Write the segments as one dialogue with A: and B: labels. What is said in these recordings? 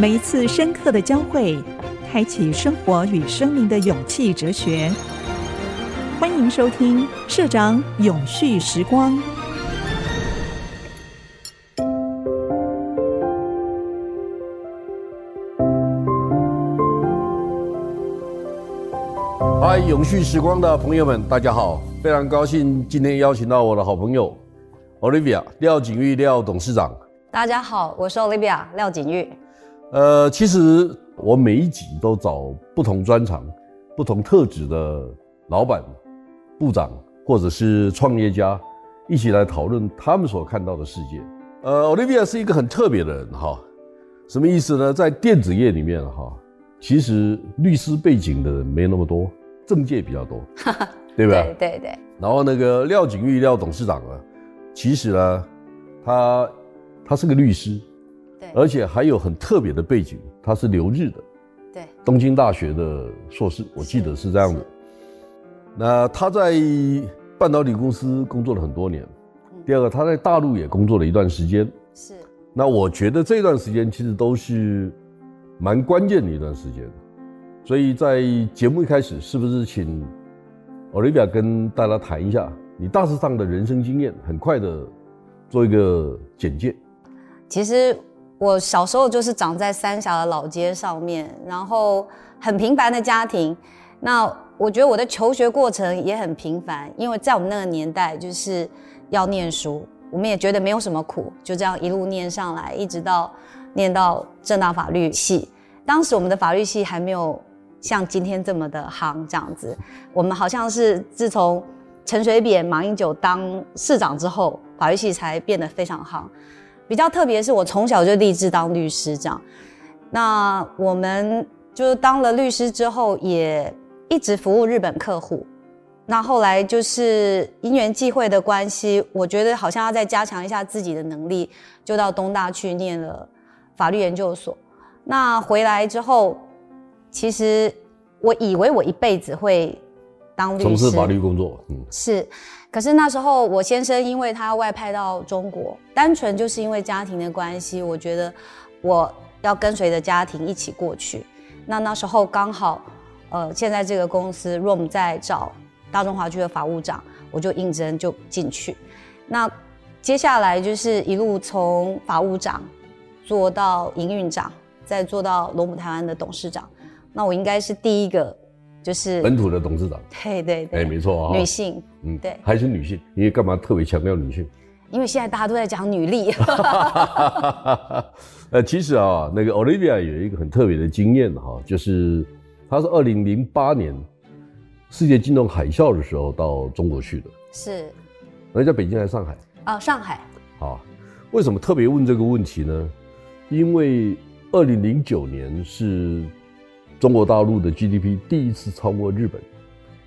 A: 每一次深刻的交汇，开启生活与生命的勇气哲学。欢迎收听社长永续时光。
B: 嗨，永续时光的朋友们，大家好！非常高兴今天邀请到我的好朋友 Olivia 廖景玉廖董事长。
C: 大家好，我是 Olivia 廖景玉。
B: 呃，其实我每一集都找不同专长、不同特质的老板、部长或者是创业家一起来讨论他们所看到的世界。呃，Olivia 是一个很特别的人哈，什么意思呢？在电子业里面哈，其实律师背景的人没那么多，政界比较多，对吧？
C: 对对对。
B: 然后那个廖景玉廖董事长啊，其实呢，他他是个律师。而且还有很特别的背景，他是留日的，
C: 对，
B: 东京大学的硕士，我记得是这样的。那他在半导体公司工作了很多年。第二个，他在大陆也工作了一段时间。
C: 是。
B: 那我觉得这段时间其实都是蛮关键的一段时间。所以在节目一开始，是不是请 Olivia 跟大家谈一下你大致上的人生经验，很快的做一个简介。
C: 其实。我小时候就是长在三峡的老街上面，然后很平凡的家庭。那我觉得我的求学过程也很平凡，因为在我们那个年代就是要念书，我们也觉得没有什么苦，就这样一路念上来，一直到念到正大法律系。当时我们的法律系还没有像今天这么的夯，这样子。我们好像是自从陈水扁、马英九当市长之后，法律系才变得非常夯。比较特别是，我从小就立志当律师，这样。那我们就当了律师之后，也一直服务日本客户。那后来就是因缘际会的关系，我觉得好像要再加强一下自己的能力，就到东大去念了法律研究所。那回来之后，其实我以为我一辈子会当律师，从
B: 事法律工作，嗯，
C: 是。可是那时候我先生因为他外派到中国，单纯就是因为家庭的关系，我觉得我要跟随着家庭一起过去。那那时候刚好，呃，现在这个公司 Room 在找大中华区的法务长，我就应征就进去。那接下来就是一路从法务长做到营运长，再做到罗姆台湾的董事长。那我应该是第一个。就是
B: 本土的董事长，
C: 对对对，
B: 哎，没错啊，
C: 女性，
B: 嗯，
C: 对，
B: 还是女性，因为干嘛特别强调女性？
C: 因为现在大家都在讲女力。
B: 呃，其实啊，那个 Olivia 有一个很特别的经验哈，就是她是二零零八年世界金融海啸的时候到中国去的，
C: 是，
B: 那在北京还是上海？
C: 啊，上海。
B: 好，为什么特别问这个问题呢？因为二零零九年是。中国大陆的 GDP 第一次超过日本，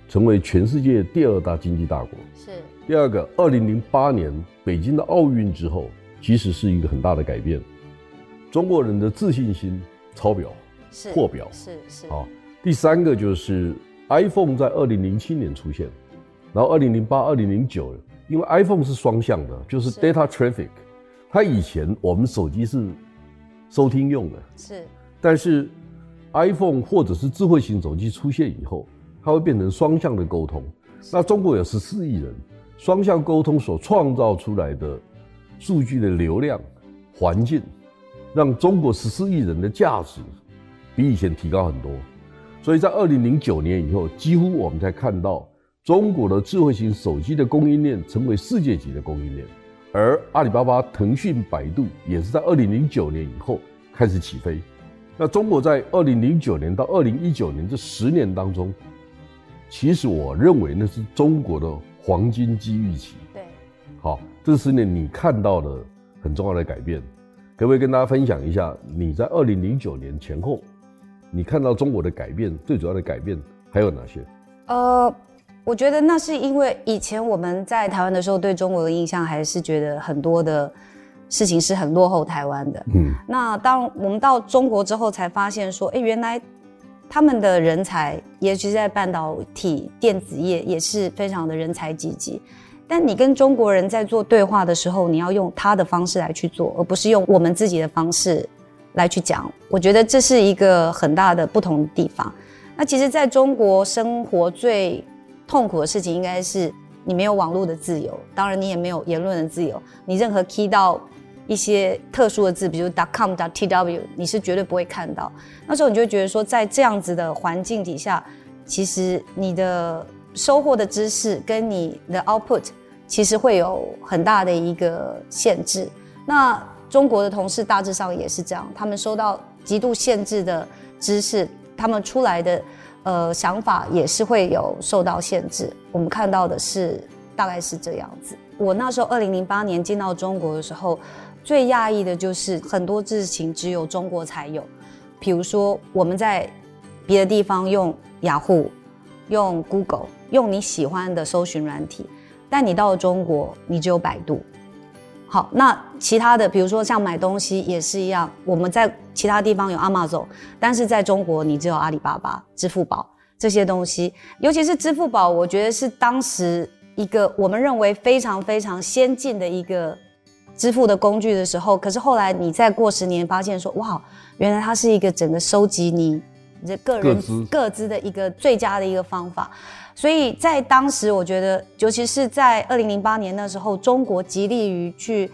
B: 成为全世界第二大经济大国。
C: 是
B: 第二个，二零零八年北京的奥运之后，其实是一个很大的改变。中国人的自信心超表，
C: 是
B: 破表，
C: 是是。
B: 好，第三个就是 iPhone 在二零零七年出现，然后二零零八、二零零九，因为 iPhone 是双向的，就是 data traffic。它以前我们手机是收听用的，
C: 是，
B: 但是。iPhone 或者是智慧型手机出现以后，它会变成双向的沟通。那中国有十四亿人，双向沟通所创造出来的数据的流量环境，让中国十四亿人的价值比以前提高很多。所以在二零零九年以后，几乎我们才看到中国的智慧型手机的供应链成为世界级的供应链，而阿里巴巴、腾讯、百度也是在二零零九年以后开始起飞。那中国在二零零九年到二零一九年这十年当中，其实我认为那是中国的黄金机遇期。
C: 对，
B: 好，这十年你看到了很重要的改变，可不可以跟大家分享一下你在二零零九年前后，你看到中国的改变，最主要的改变还有哪些？
C: 呃，我觉得那是因为以前我们在台湾的时候，对中国的印象还是觉得很多的。事情是很落后台湾的，嗯，那当我们到中国之后，才发现说，哎，原来他们的人才，也许在半导体、电子业也是非常的人才济济。但你跟中国人在做对话的时候，你要用他的方式来去做，而不是用我们自己的方式来去讲，我觉得这是一个很大的不同的地方。那其实在中国生活最痛苦的事情，应该是你没有网络的自由，当然你也没有言论的自由。你任何 key 到一些特殊的字，比如 .com、.tw，你是绝对不会看到。那时候你就会觉得说，在这样子的环境底下，其实你的收获的知识跟你的 output，其实会有很大的一个限制。那中国的同事大致上也是这样，他们收到极度限制的知识。他们出来的，呃，想法也是会有受到限制。我们看到的是，大概是这样子。我那时候二零零八年进到中国的时候，最讶异的就是很多事情只有中国才有。比如说，我们在别的地方用雅虎、用 Google、用你喜欢的搜寻软体，但你到了中国，你只有百度。好，那其他的，比如说像买东西也是一样，我们在其他地方有 Amazon，但是在中国你只有阿里巴巴、支付宝这些东西。尤其是支付宝，我觉得是当时一个我们认为非常非常先进的一个支付的工具的时候，可是后来你再过十年，发现说，哇，原来它是一个整个收集你的个人各资的一个最佳的一个方法。所以在当时，我觉得，尤其是在二零零八年那时候，中国极力于去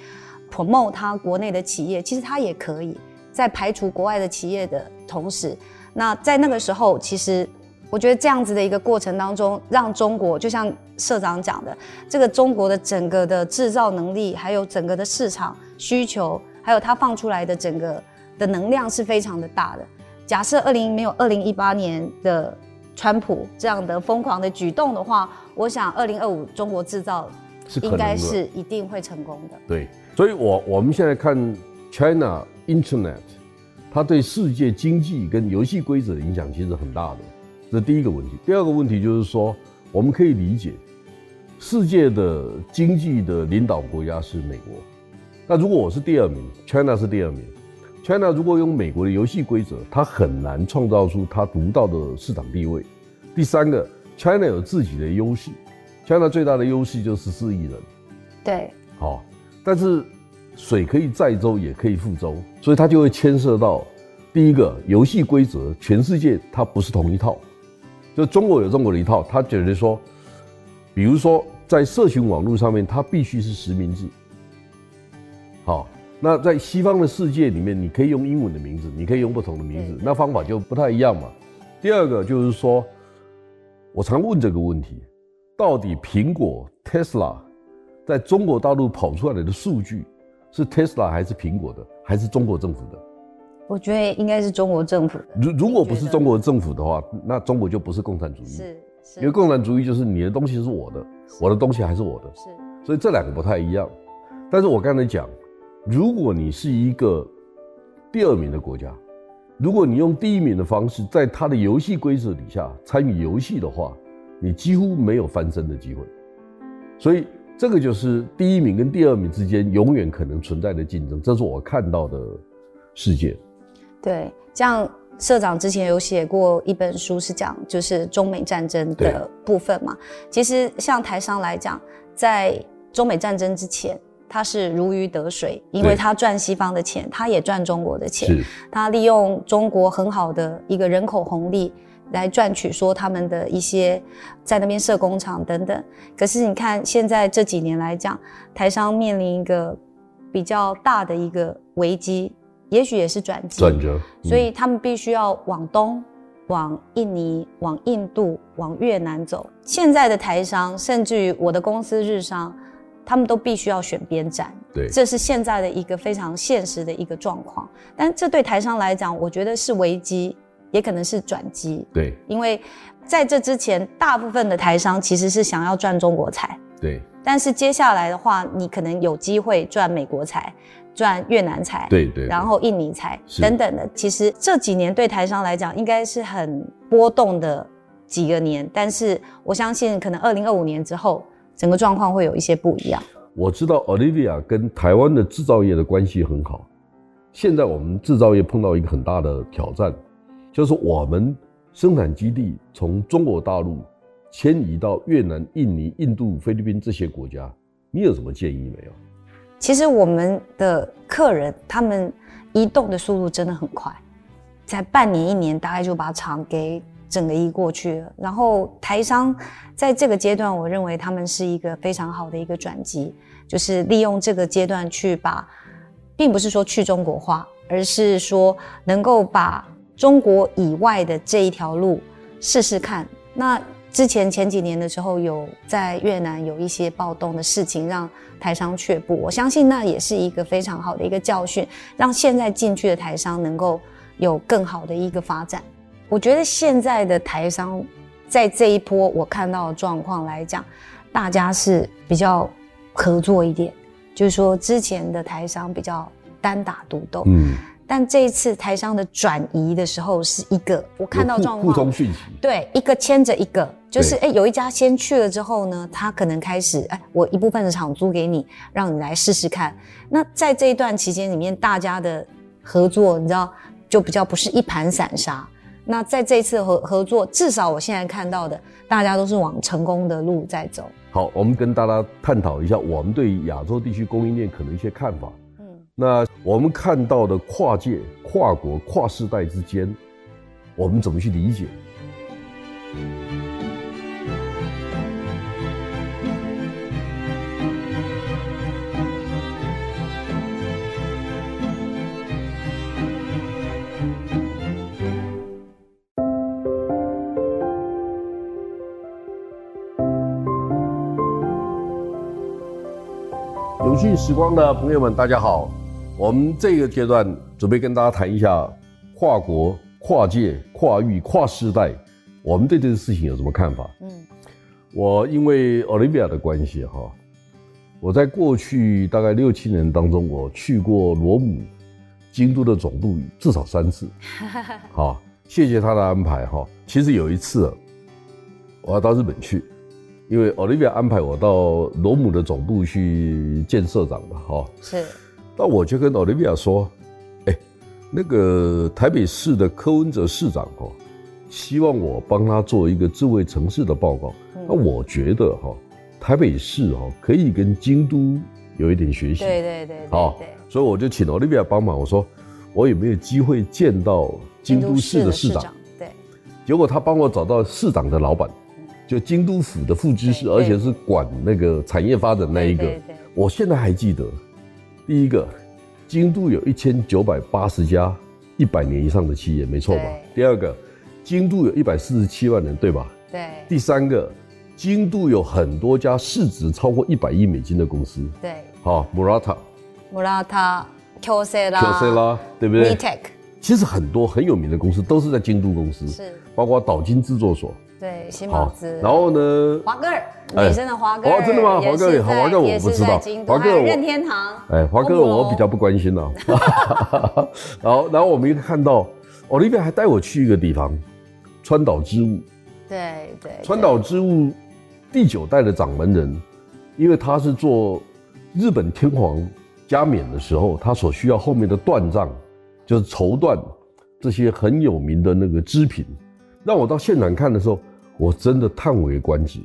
C: promote 它国内的企业，其实它也可以在排除国外的企业的同时，那在那个时候，其实我觉得这样子的一个过程当中，让中国就像社长讲的，这个中国的整个的制造能力，还有整个的市场需求，还有它放出来的整个的能量是非常的大的。假设二零没有二零一八年的。川普这样的疯狂的举动的话，我想二零二五中国制造应该是一定会成功的。
B: 对，所以我我们现在看 China Internet，它对世界经济跟游戏规则的影响其实很大的，这是第一个问题。第二个问题就是说，我们可以理解，世界的经济的领导国家是美国，那如果我是第二名，China 是第二名。China 如果用美国的游戏规则，它很难创造出它独到的市场地位。第三个，China 有自己的优势，China 最大的优势就是十四亿人。
C: 对，
B: 好，但是水可以载舟，也可以覆舟，所以它就会牵涉到第一个游戏规则，全世界它不是同一套。就中国有中国的一套，他觉得说，比如说在社群网络上面，它必须是实名制。好。那在西方的世界里面，你可以用英文的名字，你可以用不同的名字，那方法就不太一样嘛。第二个就是说，我常问这个问题：到底苹果 Tesla 在中国大陆跑出来的数据是 Tesla 还是苹果的，还是中国政府的？
C: 我觉得应该是中国政府的。
B: 如如果不是中国政府的话，那中国就不是共产主义。因为共产主义就是你的东西是我的，我的东西还是我的。是。所以这两个不太一样。但是我刚才讲。如果你是一个第二名的国家，如果你用第一名的方式在他的游戏规则底下参与游戏的话，你几乎没有翻身的机会。所以这个就是第一名跟第二名之间永远可能存在的竞争，这是我看到的世界。
C: 对，像社长之前有写过一本书，是讲就是中美战争的部分嘛。其实像台商来讲，在中美战争之前。他是如鱼得水，因为他赚西方的钱，他也赚中国的钱。他利用中国很好的一个人口红利来赚取，说他们的一些在那边设工厂等等。可是你看，现在这几年来讲，台商面临一个比较大的一个危机，也许也是转机。转折。所以他们必须要往东、往印尼、往印度、往越南走。现在的台商，甚至于我的公司日商。他们都必须要选边站，对，这是现在的一个非常现实的一个状况。但这对台商来讲，我觉得是危机，也可能是转机。对，因为在这之前，大部分的台商其实是想要赚中国财，对。但是接下来的话，你可能有机会赚美国财，赚越南财，对对，然后印尼财等等的。其实这几年对台商来讲，应该是很波动的几个年。但是我相信，可能二零二五年之后。整个状况会有一些不一样。
B: 我知道 Olivia 跟台湾的制造业的关系很好。现在我们制造业碰到一个很大的挑战，就是我们生产基地从中国大陆迁移到越南、印尼、印度、菲律宾这些国家，你有什么建议没有？
C: 其实我们的客人他们移动的速度真的很快，在半年一年，大概就把厂给整个移过去了。然后台商在这个阶段，我认为他们是一个非常好的一个转机，就是利用这个阶段去把，并不是说去中国化，而是说能够把中国以外的这一条路试试看。那之前前几年的时候，有在越南有一些暴动的事情，让台商却步。我相信那也是一个非常好的一个教训，让现在进去的台商能够有更好的一个发展。我觉得现在的台商在这一波我看到的状况来讲，大家是比较合作一点，就是说之前的台商比较单打独斗，嗯，但这一次台商的转移的时候是一个我看到状况，
B: 互通讯息，
C: 对，一个牵着一个，就是哎、欸，有一家先去了之后呢，他可能开始哎、欸，我一部分的厂租给你，让你来试试看。那在这一段期间里面，大家的合作，你知道，就比较不是一盘散沙。那在这一次合合作，至少我现在看到的，大家都是往成功的路在走。
B: 好，我们跟大家探讨一下，我们对于亚洲地区供应链可能一些看法。嗯，那我们看到的跨界、跨国、跨世代之间，我们怎么去理解？永续时光的朋友们，大家好。我们这个阶段准备跟大家谈一下跨国、跨界、跨域、跨世代，我们对这个事情有什么看法？嗯，我因为 Olivia 的关系哈，我在过去大概六七年当中，我去过罗姆、京都的总部至少三次。好，谢谢他的安排哈。其实有一次，我要到日本去。因为 Olivia 安排我到罗姆的总部去见社长嘛，哈，是。那我就跟 Olivia 说，哎，那个台北市的柯文哲市长哦，希望我帮他做一个智慧城市的报告。那我觉得哈，台北市哦可以跟京都有一点学习。对对对。好，所以我就请 Olivia 帮忙，我说我有没有机会见到京都市的市长？对。结果他帮我找到市长的老板。就京都府的副知事，而且是管那个产业发展那一个。我现在还记得，第一个，京都有一千九百八十家一百年以上的企业，没错吧？第二个，京都有一百四十七万人，对吧？对。第三个，京都有很多家市值超过一百亿美金的公司。对。好，Murata，Murata，Kyocera，Kyocera，对不对？Nitec。其实很多很有名的公司都是在京都公司，是，包括岛津制作所。
C: 对，新宝兹，
B: 然后呢？
C: 华哥尔，女生的华哥尔，
B: 哦，真的吗？华哥尔，华哥尔我不知道。
C: 华哥尔，任天堂。
B: 哎，华哥尔我比较不关心了。然后，然后我们又看到，Olivia 还带我去一个地方，川岛织物。对对。川岛织物第九代的掌门人，因为他是做日本天皇加冕的时候，他所需要后面的缎帐，就是绸缎这些很有名的那个织品，让我到现场看的时候。我真的叹为观止，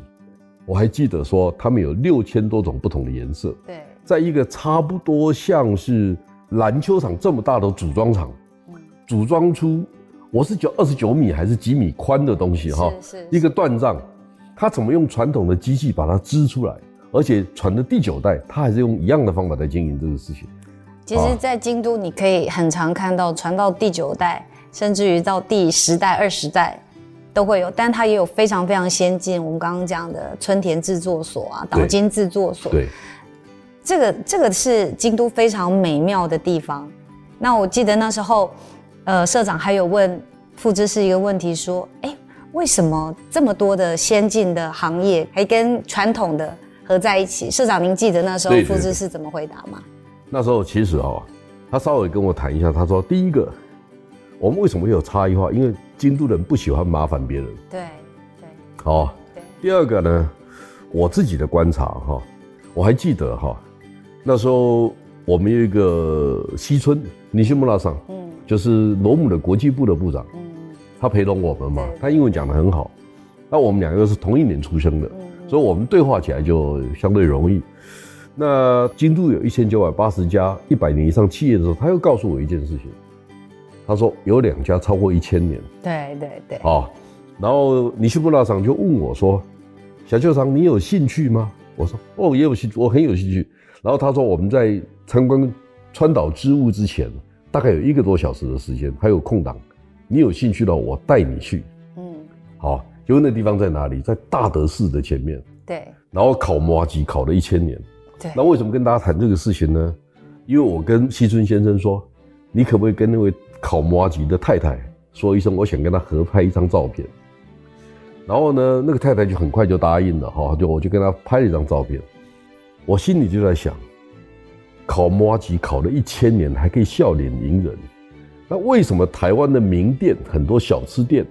B: 我还记得说他们有六千多种不同的颜色。对，在一个差不多像是篮球场这么大的组装厂，组装出我是九二十九米还是几米宽的东西哈，一个断杖，他怎么用传统的机器把它织出来，而且传的第九代，他还是用一样的方法在经营这个事情。
C: 其实，在京都你可以很常看到传到第九代，甚至于到第十代、二十代。都会有，但它也有非常非常先进。我们刚刚讲的春田制作所啊，岛津制作所，对，这个这个是京都非常美妙的地方。那我记得那时候，呃，社长还有问副知是一个问题，说：“哎，为什么这么多的先进的行业还跟传统的合在一起？”社长，您记得那时候副知是怎么回答吗？
B: 那时候其实哦，他稍微跟我谈一下，他说：“第一个，我们为什么会有差异化？因为。”京都人不喜欢麻烦别人，对对，好。对，第二个呢，我自己的观察哈，我还记得哈，那时候我们有一个西村尼西穆拉桑，嗯，就是罗姆的国际部的部长，嗯，他陪同我们嘛，他英文讲得很好，那我们两个是同一年出生的，所以我们对话起来就相对容易。那京都有一千九百八十家一百年以上企业的时候，他又告诉我一件事情，他说有两家超过一千年。
C: 对对对。
B: 好，然后尼西布拉桑就问我说：“小舅长，你有兴趣吗？”我说：“哦，也有兴趣，我很有兴趣。”然后他说：“我们在参观川岛织物之前，大概有一个多小时的时间，还有空档，你有兴趣的，我带你去。”嗯，好，结果那地方在哪里？在大德寺的前面。
C: 对。
B: 然后烤麻吉烤了一千年。
C: 对，
B: 那为什么跟大家谈这个事情呢？因为我跟西村先生说，你可不可以跟那位烤麻糬的太太说一声，我想跟他合拍一张照片。然后呢，那个太太就很快就答应了，哈，就我就跟他拍了一张照片。我心里就在想，考摩吉考了一千年还可以笑脸迎人，那为什么台湾的名店很多小吃店，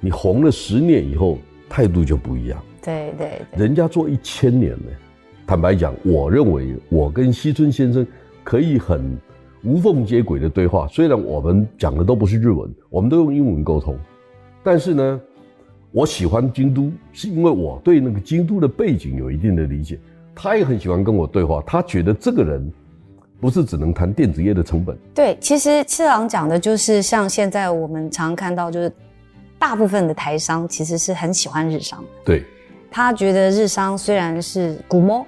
B: 你红了十年以后态度就不一样？
C: 对对，对，
B: 人家做一千年呢。坦白讲，我认为我跟西村先生可以很无缝接轨的对话。虽然我们讲的都不是日文，我们都用英文沟通，但是呢，我喜欢京都，是因为我对那个京都的背景有一定的理解。他也很喜欢跟我对话，他觉得这个人不是只能谈电子业的成本。
C: 对，其实次郎讲的就是像现在我们常看到，就是大部分的台商其实是很喜欢日商
B: 的。
C: 对，他觉得日商虽然是古摸。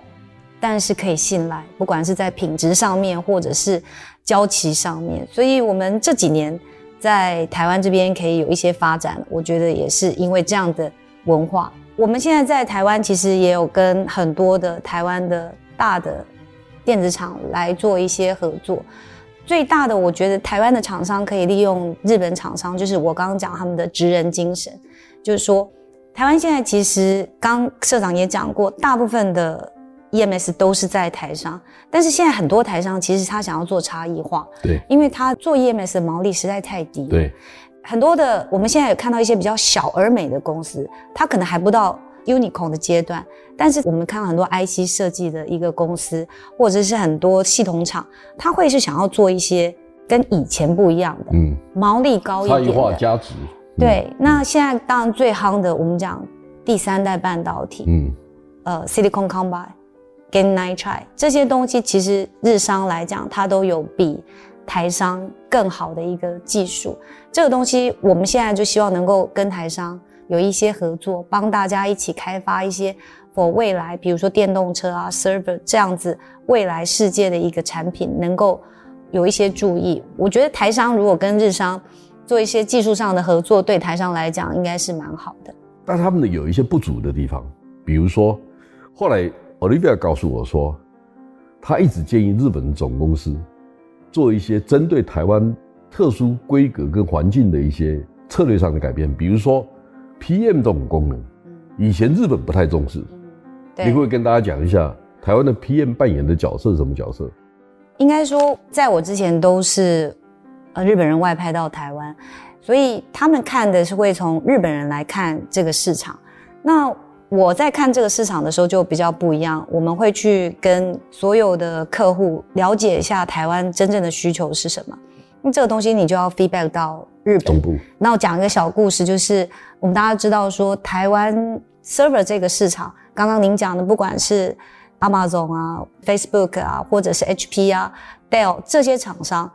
C: 但是可以信赖，不管是在品质上面，或者是交期上面，所以我们这几年在台湾这边可以有一些发展，我觉得也是因为这样的文化。我们现在在台湾其实也有跟很多的台湾的大的电子厂来做一些合作。最大的，我觉得台湾的厂商可以利用日本厂商，就是我刚刚讲他们的职人精神，就是说台湾现在其实刚社长也讲过，大部分的。EMS 都是在台商，但是现在很多台商其实他想要做差异化，
B: 对，
C: 因为他做 EMS 的毛利实在太低，
B: 对，
C: 很多的我们现在有看到一些比较小而美的公司，它可能还不到 Unicorn 的阶段，但是我们看到很多 IC 设计的一个公司，或者是很多系统厂，他会是想要做一些跟以前不一样的，嗯，毛利高一点的，
B: 差异化价值，
C: 对，嗯、那现在当然最夯的，我们讲第三代半导体，嗯，呃，Silicon Carbide。Gallium Nitride 这些东西，其实日商来讲，它都有比台商更好的一个技术。这个东西，我们现在就希望能够跟台商有一些合作，帮大家一起开发一些或未来，比如说电动车啊、server 这样子未来世界的一个产品，能够有一些注意。我觉得台商如果跟日商做一些技术上的合作，对台商来讲应该是蛮好的。
B: 但他们的有一些不足的地方，比如说后来。Olivia 告诉我说，他一直建议日本总公司做一些针对台湾特殊规格跟环境的一些策略上的改变，比如说 PM 这种功能，以前日本不太重视。你会跟大家讲一下台湾的 PM 扮演的角色是什么角色？
C: 应该说，在我之前都是呃日本人外派到台湾，所以他们看的是会从日本人来看这个市场。那我在看这个市场的时候就比较不一样，我们会去跟所有的客户了解一下台湾真正的需求是什么。那这个东西你就要 feedback 到日本。那我讲一个小故事，就是我们大家知道说台湾 server 这个市场，刚刚您讲的不管是 Amazon 啊、Facebook 啊，或者是 HP 啊、Dell 这些厂商，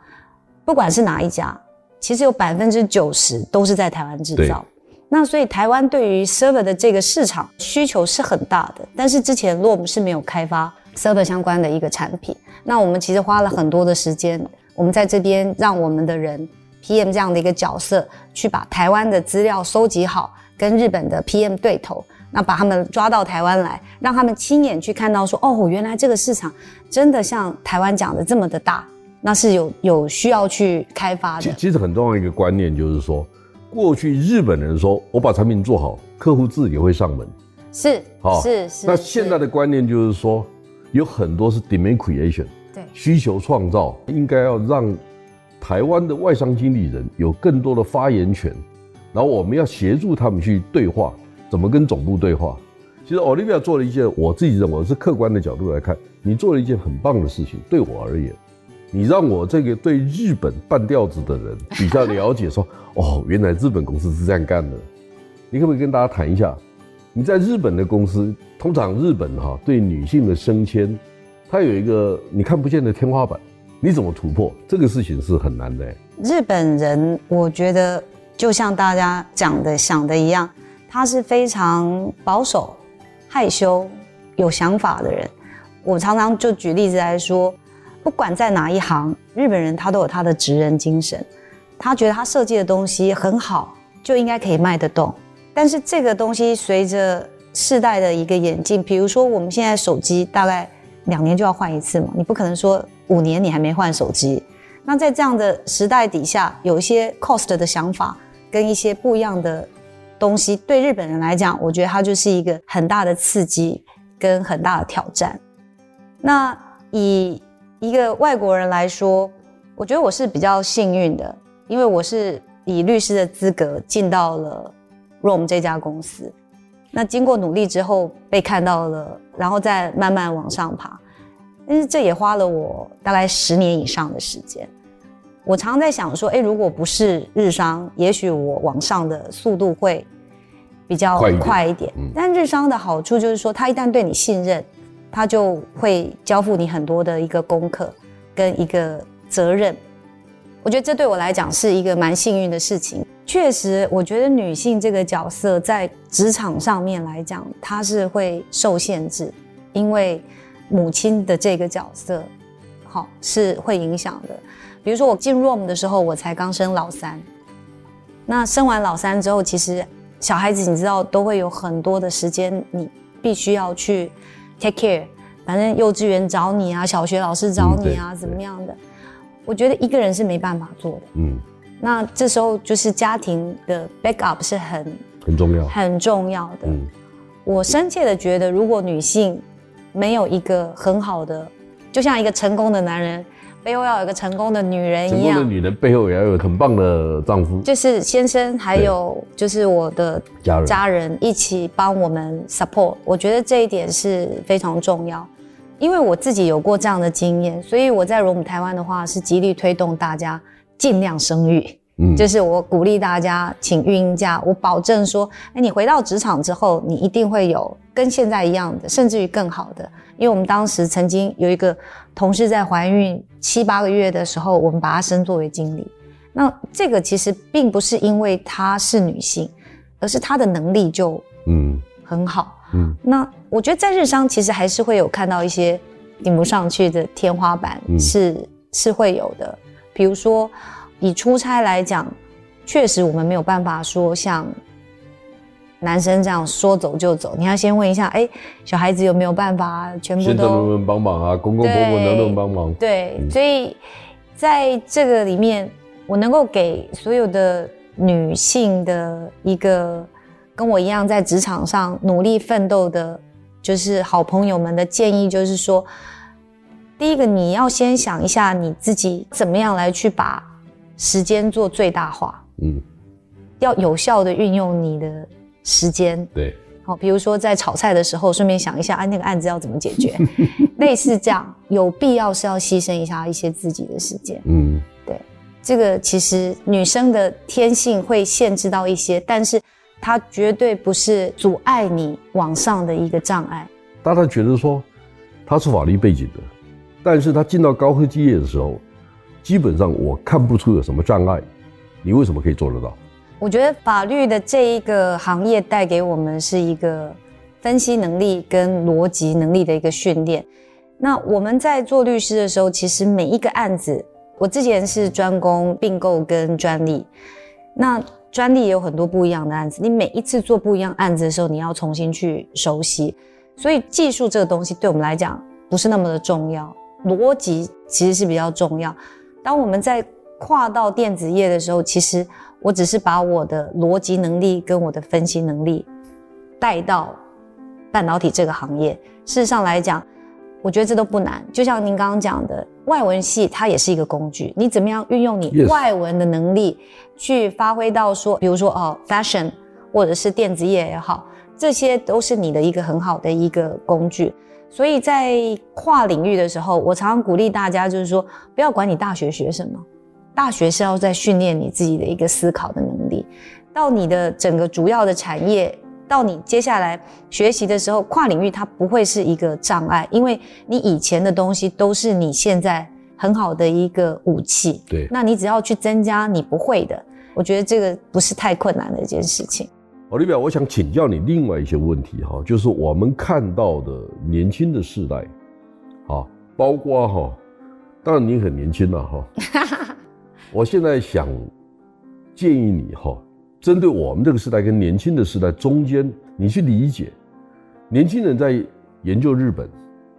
C: 不管是哪一家，其实有百分之九十都是在台湾制造。那所以台湾对于 server 的这个市场需求是很大的，但是之前洛姆是没有开发 server 相关的一个产品。那我们其实花了很多的时间，我们在这边让我们的人 PM 这样的一个角色去把台湾的资料收集好，跟日本的 PM 对头，那把他们抓到台湾来，让他们亲眼去看到说，哦，原来这个市场真的像台湾讲的这么的大，那是有有需要去开发的。
B: 其实很重要一个观念就是说。过去日本人说：“我把产品做好，客户自己会上门。”
C: 是，好，是是。
B: 那现在的观念就是说，有很多是 demand creation，
C: 对，
B: 需求创造，应该要让台湾的外商经理人有更多的发言权，然后我们要协助他们去对话，怎么跟总部对话。其实 Olivia 做了一件，我自己认为是客观的角度来看，你做了一件很棒的事情，对我而言。你让我这个对日本半吊子的人比较了解，说 哦，原来日本公司是这样干的。你可不可以跟大家谈一下？你在日本的公司，通常日本哈对女性的升迁它有一个你看不见的天花板，你怎么突破？这个事情是很难的。
C: 日本人，我觉得就像大家讲的、想的一样，他是非常保守、害羞、有想法的人。我常常就举例子来说，不管在哪一行，日本人他都有他的职人精神。他觉得他设计的东西很好，就应该可以卖得动。但是这个东西随着世代的一个演进，比如说我们现在手机大概两年就要换一次嘛，你不可能说五年你还没换手机。那在这样的时代底下，有一些 cost 的想法跟一些不一样的东西，对日本人来讲，我觉得它就是一个很大的刺激跟很大的挑战。那以一个外国人来说，我觉得我是比较幸运的，因为我是以律师的资格进到了 ROHM 这家公司。那经过努力之后被看到了，然后再慢慢往上爬。但是这也花了我大概十年以上的时间。我常常在想说，诶，如果不是日商，也许我往上的速度会比较快一点。但日商的好处就是说，他一旦对你信任，他就会交付你很多的一个功课跟一个责任。我觉得这对我来讲是一个蛮幸运的事情。确实，我觉得女性这个角色在职场上面来讲，她是会受限制，因为母亲的这个角色，好是会影响的。比如说我进 ROM 的时候，我才刚生老三，那生完老三之后，其实小孩子你知道都会有很多的时间，你必须要去 take care，反正幼稚园找你啊，小学老师找你啊，怎么样的？我觉得一个人是没办法做的。嗯。那这时候就是家庭的 backup 是很
B: 很重要、
C: 很重要的。嗯，我深切的觉得，如果女性没有一个很好的，就像一个成功的男人背后要有一个成功的女人一样，成
B: 功的女人背后也要有很棒的丈夫，
C: 就是先生，还有就是我的家人，家人一起帮我们 support。我觉得这一点是非常重要，因为我自己有过这样的经验，所以我在 ROHM 台湾的话是极力推动大家。尽量生育，嗯，就是我鼓励大家请孕婴假，我保证说，哎，你回到职场之后，你一定会有跟现在一样的，甚至于更好的。因为我们当时曾经有一个同事在怀孕七八个月的时候，我们把她升作为经理。那这个其实并不是因为她是女性，而是她的能力就嗯很好，嗯。那我觉得在日商其实还是会有看到一些顶不上去的天花板，是是会有的。比如说，以出差来讲，确实我们没有办法说像男生这样说走就走。你要先问一下，哎，小孩子有没有办法全部都？
B: 能不能帮忙啊？公公婆婆能不能帮忙？
C: 对，嗯、所以在这个里面，我能够给所有的女性的一个跟我一样在职场上努力奋斗的，就是好朋友们的建议，就是说。第一个，你要先想一下你自己怎么样来去把时间做最大化。嗯，要有效的运用你的时间。
B: 对，
C: 好，比如说在炒菜的时候，顺便想一下，啊，那个案子要怎么解决？类似这样，有必要是要牺牲一下一些自己的时间。嗯，对，这个其实女生的天性会限制到一些，但是它绝对不是阻碍你往上的一个障碍。
B: 大家觉得说他是法律背景的。但是他进到高科技业的时候，基本上我看不出有什么障碍。你为什么可以做得到？
C: 我觉得法律的这一个行业带给我们是一个分析能力跟逻辑能力的一个训练。那我们在做律师的时候，其实每一个案子，我之前是专攻并购跟专利，那专利也有很多不一样的案子。你每一次做不一样案子的时候，你要重新去熟悉。所以技术这个东西对我们来讲不是那么的重要。逻辑其实是比较重要。当我们在跨到电子业的时候，其实我只是把我的逻辑能力跟我的分析能力带到半导体这个行业。事实上来讲，我觉得这都不难。就像您刚刚讲的，外文系它也是一个工具。你怎么样运用你外文的能力去发挥到说，比如说哦，fashion 或者是电子业也好，这些都是你的一个很好的一个工具。所以在跨领域的时候，我常常鼓励大家，就是说，不要管你大学学什么，大学是要在训练你自己的一个思考的能力。到你的整个主要的产业到你接下来学习的时候，跨领域它不会是一个障碍，因为你以前的东西都是你现在很好的一个武器。
B: 对，
C: 那你只要去增加你不会的，我觉得这个不是太困难的一件事情。
B: Olivia，我想请教你另外一些问题哈，就是我们看到的年轻的世代，啊，包括哈，当然你很年轻了哈，我现在想建议你哈。针对我们这个时代跟年轻的时代中间，你去理解，年轻人在研究日本、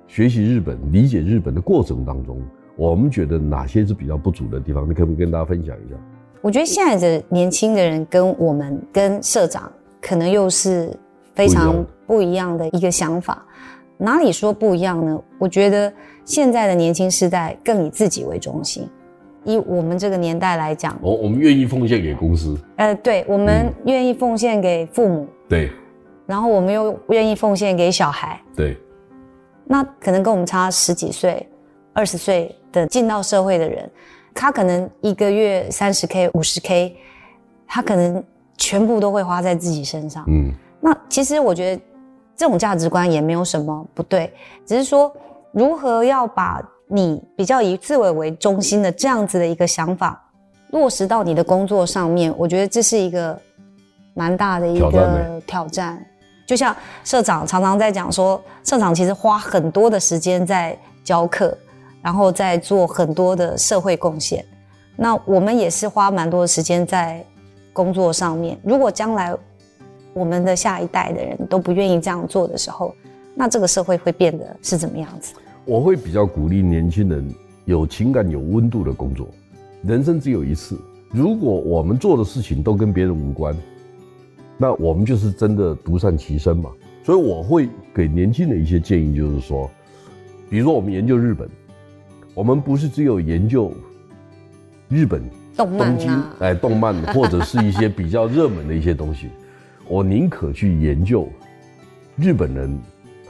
B: 学习日本、理解日本的过程当中，我们觉得哪些是比较不足的地方？你可不可以跟大家分享一下？
C: 我觉得现在的年轻的人跟我们跟社长可能又是非常不一样。的一个想法。哪里说不一样呢？我觉得现在的年轻世代更以自己为中心。以我们这个年代来讲，
B: 我我们愿意奉献给公司，
C: 呃，对，我们愿意奉献给父母，
B: 对，
C: 然后我们又愿意奉献给小孩，
B: 对，
C: 那可能跟我们差十几岁、二十岁的进到社会的人，他可能一个月三十 K、五十 K，他可能全部都会花在自己身上，嗯，那其实我觉得这种价值观也没有什么不对，只是说如何要把。你比较以自我为中心的这样子的一个想法，落实到你的工作上面，我觉得这是一个蛮大的一个挑战。就像社长常常在讲说，社长其实花很多的时间在教课，然后在做很多的社会贡献。那我们也是花蛮多的时间在工作上面。如果将来我们的下一代的人都不愿意这样做的时候，那这个社会会变得是怎么样子？
B: 我会比较鼓励年轻人有情感、有温度的工作。人生只有一次，如果我们做的事情都跟别人无关，那我们就是真的独善其身嘛。所以我会给年轻人一些建议，就是说，比如说我们研究日本，我们不是只有研究日本东京哎动漫 或者是一些比较热门的一些东西，我宁可去研究日本人。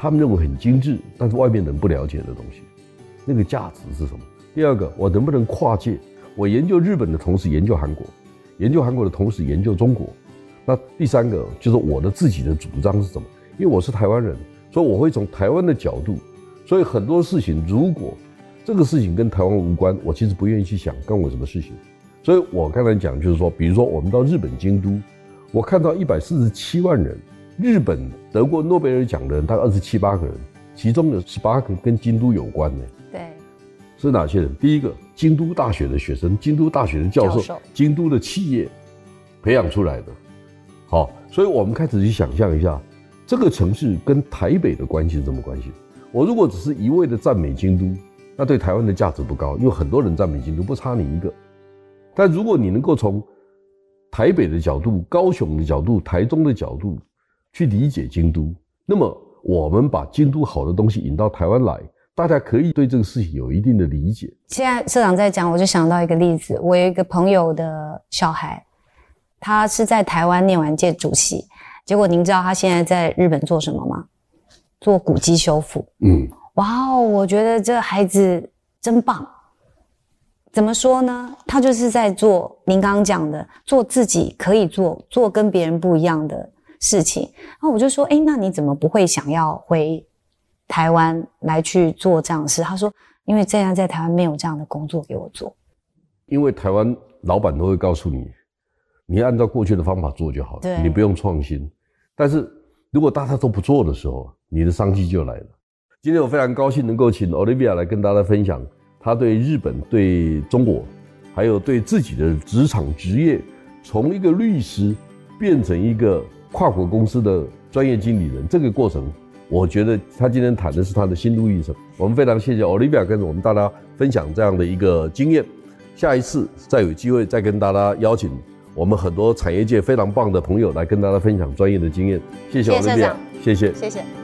B: 他们认为很精致，但是外面人不了解的东西，那个价值是什么？第二个，我能不能跨界？我研究日本的同时研究韩国，研究韩国的同时研究中国。那第三个就是我的自己的主张是什么？因为我是台湾人，所以我会从台湾的角度。所以很多事情，如果这个事情跟台湾无关，我其实不愿意去想干我什么事情。所以我刚才讲就是说，比如说我们到日本京都，我看到一百四十七万人。日本得过诺贝尔奖的人大概二十七八个人，其中有十八个跟京都有关的。
C: 对，
B: 是哪些人？第一个，京都大学的学生，京都大学的教授，教授京都的企业培养出来的。好，所以我们开始去想象一下，这个城市跟台北的关系是什么关系？我如果只是一味的赞美京都，那对台湾的价值不高，因为很多人赞美京都，不差你一个。但如果你能够从台北的角度、高雄的角度、台中的角度，去理解京都，那么我们把京都好的东西引到台湾来，大家可以对这个事情有一定的理解。
C: 现在社长在讲，我就想到一个例子，我有一个朋友的小孩，他是在台湾念完建筑系，结果您知道他现在在日本做什么吗？做古迹修复。嗯，哇哦，我觉得这孩子真棒。怎么说呢？他就是在做您刚刚讲的，做自己可以做，做跟别人不一样的事情，然后我就说，哎，那你怎么不会想要回台湾来去做这样的事？他说，因为这样在台湾没有这样的工作给我做。
B: 因为台湾老板都会告诉你，你按照过去的方法做就好了，你不用创新。但是如果大家都不做的时候，你的商机就来了。今天我非常高兴能够请 Olivia 来跟大家分享，她对日本、对中国，还有对自己的职场职业，从一个律师变成一个。跨国公司的专业经理人，这个过程，我觉得他今天谈的是他的心路历程。我们非常谢谢 Olivia 跟我们大家分享这样的一个经验。下一次再有机会再跟大家邀请我们很多产业界非常棒的朋友来跟大家分享专业的经验。谢谢 Olivia，谢谢，
C: 谢谢。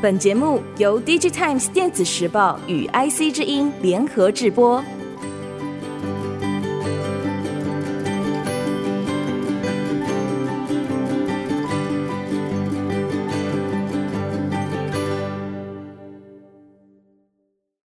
A: 本节目由 DigiTimes 电子时报与 IC 之音联合制播。